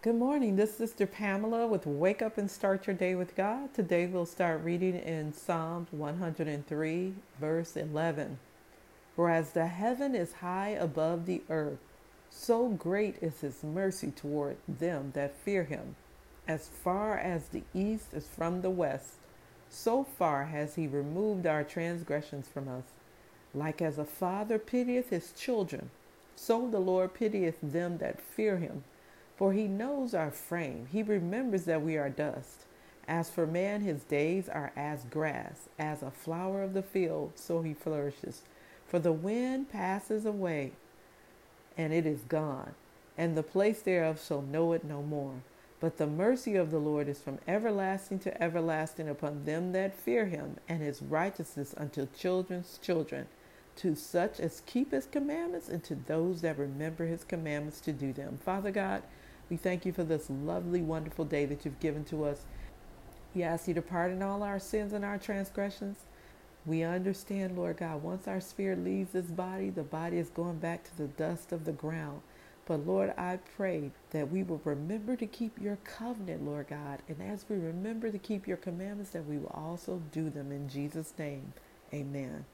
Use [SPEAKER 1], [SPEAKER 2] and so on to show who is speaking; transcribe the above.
[SPEAKER 1] Good morning. This is Sister Pamela with Wake Up and Start Your Day with God. Today we'll start reading in Psalms 103, verse 11. For as the heaven is high above the earth, so great is his mercy toward them that fear him. As far as the east is from the west, so far has he removed our transgressions from us. Like as a father pitieth his children, so the Lord pitieth them that fear him. For he knows our frame, he remembers that we are dust. As for man, his days are as grass, as a flower of the field, so he flourishes. For the wind passes away, and it is gone, and the place thereof shall know it no more. But the mercy of the Lord is from everlasting to everlasting upon them that fear him, and his righteousness unto children's children, to such as keep his commandments, and to those that remember his commandments to do them. Father God, we thank you for this lovely, wonderful day that you've given to us. We ask you to pardon all our sins and our transgressions. We understand, Lord God, once our spirit leaves this body, the body is going back to the dust of the ground. But Lord, I pray that we will remember to keep your covenant, Lord God. And as we remember to keep your commandments, that we will also do them in Jesus' name. Amen.